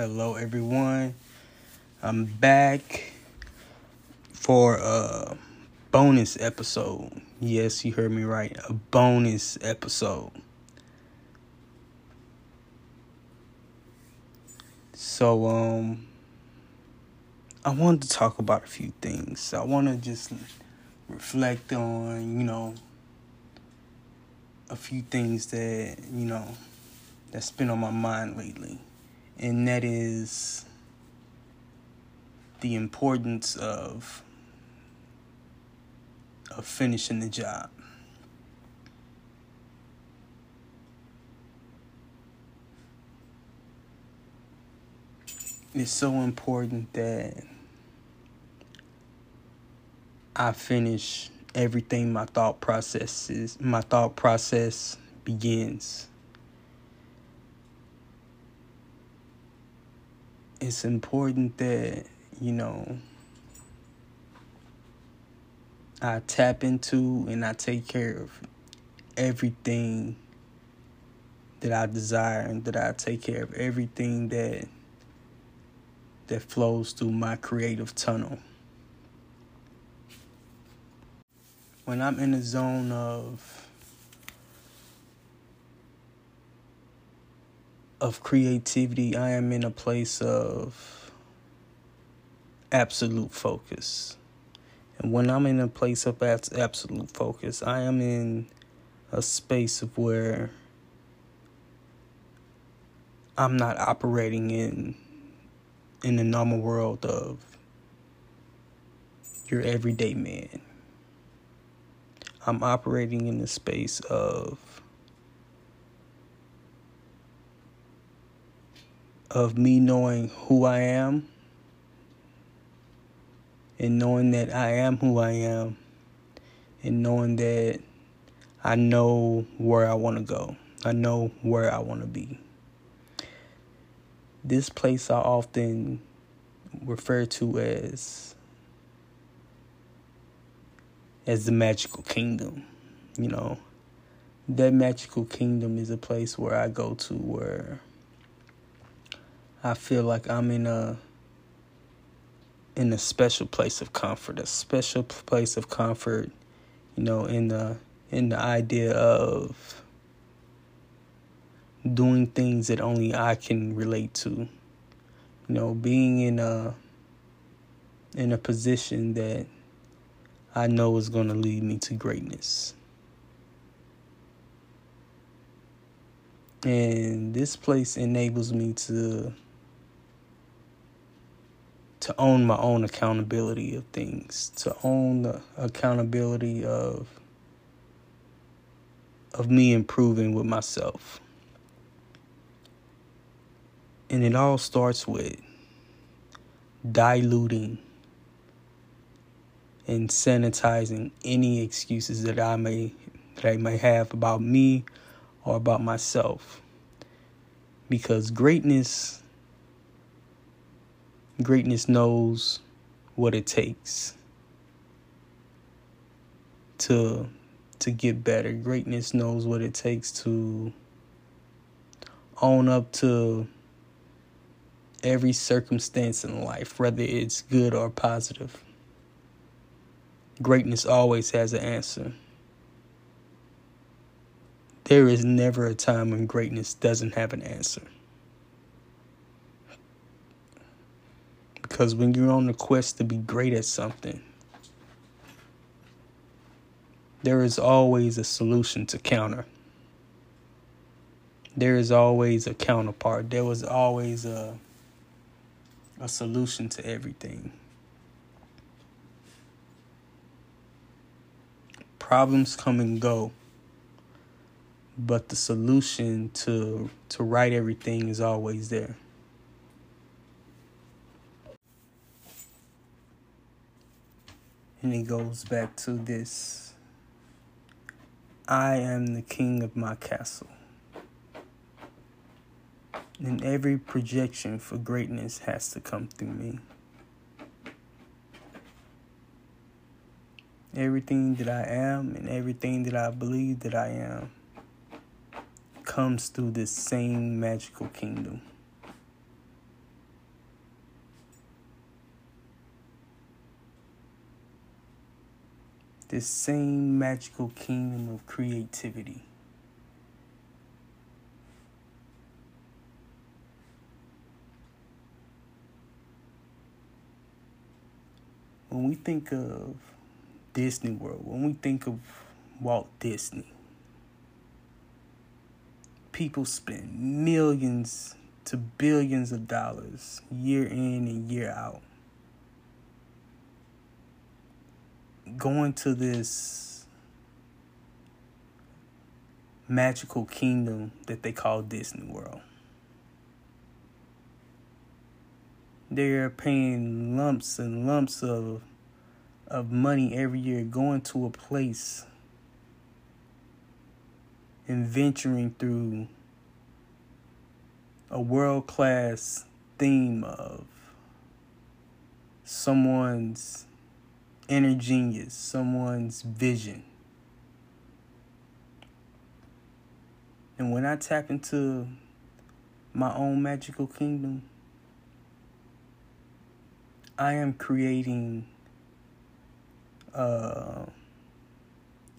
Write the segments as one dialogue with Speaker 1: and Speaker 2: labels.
Speaker 1: Hello, everyone. I'm back for a bonus episode. Yes, you heard me right. A bonus episode. So, um, I wanted to talk about a few things. I want to just reflect on, you know, a few things that, you know, that's been on my mind lately. And that is the importance of of finishing the job. It's so important that I finish everything my thought process is my thought process begins. It's important that, you know, I tap into and I take care of everything that I desire and that I take care of everything that that flows through my creative tunnel. When I'm in a zone of of creativity, I am in a place of absolute focus. And when I'm in a place of absolute focus, I am in a space of where I'm not operating in in the normal world of your everyday man. I'm operating in the space of of me knowing who I am and knowing that I am who I am and knowing that I know where I want to go. I know where I want to be. This place I often refer to as as the magical kingdom. You know, that magical kingdom is a place where I go to where I feel like I'm in a in a special place of comfort, a special place of comfort, you know, in the in the idea of doing things that only I can relate to. You know, being in a in a position that I know is going to lead me to greatness. And this place enables me to to own my own accountability of things, to own the accountability of of me improving with myself. And it all starts with diluting and sanitizing any excuses that I may that I may have about me or about myself. Because greatness Greatness knows what it takes to to get better. Greatness knows what it takes to own up to every circumstance in life, whether it's good or positive. Greatness always has an answer. There is never a time when greatness doesn't have an answer. Because when you're on the quest to be great at something, there is always a solution to counter. There is always a counterpart. There was always a a solution to everything. Problems come and go, but the solution to to right everything is always there. And it goes back to this I am the king of my castle. And every projection for greatness has to come through me. Everything that I am and everything that I believe that I am comes through this same magical kingdom. This same magical kingdom of creativity. When we think of Disney World, when we think of Walt Disney, people spend millions to billions of dollars year in and year out going to this magical kingdom that they call Disney World. They're paying lumps and lumps of of money every year going to a place and venturing through a world class theme of someone's inner genius, someone's vision. And when I tap into my own magical kingdom, I am creating uh,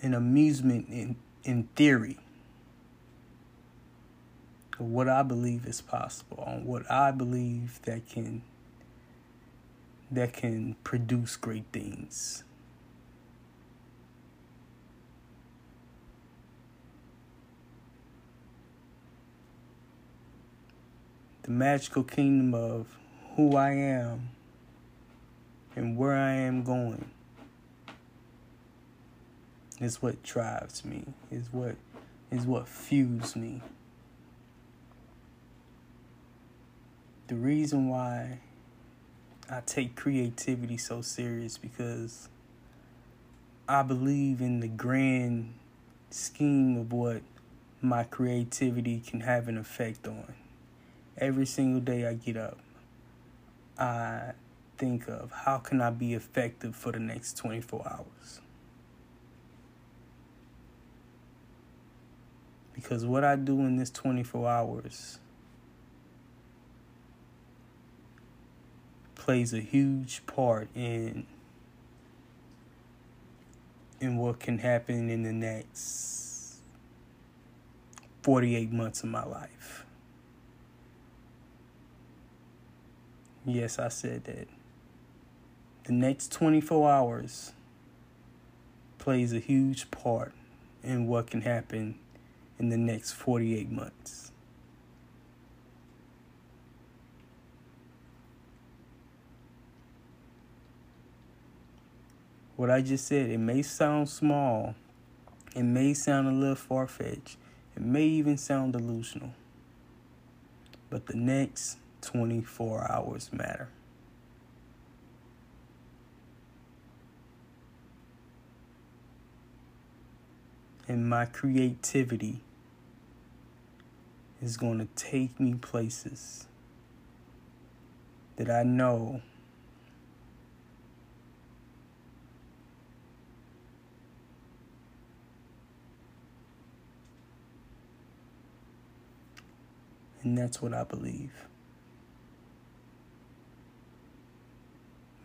Speaker 1: an amusement in, in theory of what I believe is possible, on what I believe that can that can produce great things. The magical kingdom of who I am and where I am going is what drives me, is what is what fuels me. The reason why I take creativity so serious because I believe in the grand scheme of what my creativity can have an effect on. Every single day I get up, I think of how can I be effective for the next 24 hours. Because what I do in this 24 hours plays a huge part in in what can happen in the next 48 months of my life. Yes, I said that. The next 24 hours plays a huge part in what can happen in the next 48 months. What I just said, it may sound small, it may sound a little far fetched, it may even sound delusional, but the next 24 hours matter. And my creativity is going to take me places that I know And that's what I believe.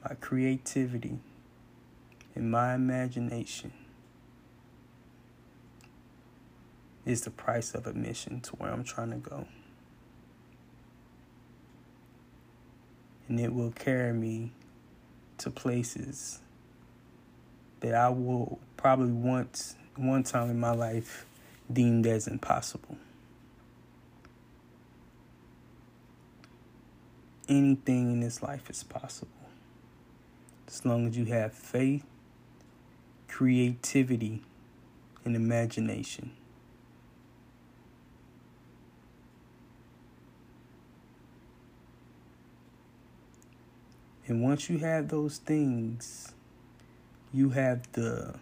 Speaker 1: My creativity and my imagination is the price of admission to where I'm trying to go. And it will carry me to places that I will probably once one time in my life deemed as impossible. Anything in this life is possible. As long as you have faith, creativity, and imagination. And once you have those things, you have the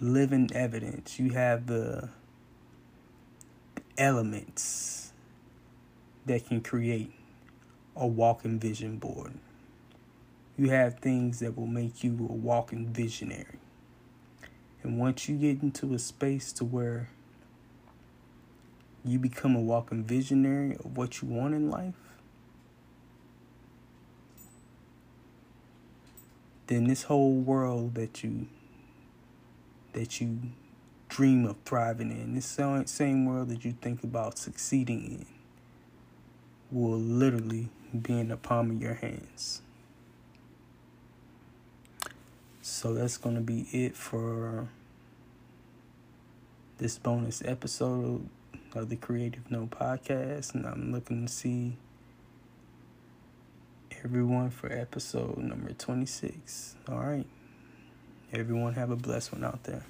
Speaker 1: living evidence, you have the elements that can create a walking vision board. You have things that will make you a walking visionary. And once you get into a space to where you become a walking visionary of what you want in life, then this whole world that you that you dream of thriving in, this same world that you think about succeeding in, will literally be in the palm of your hands. So that's going to be it for this bonus episode of the Creative No Podcast. And I'm looking to see everyone for episode number 26. All right. Everyone have a blessed one out there.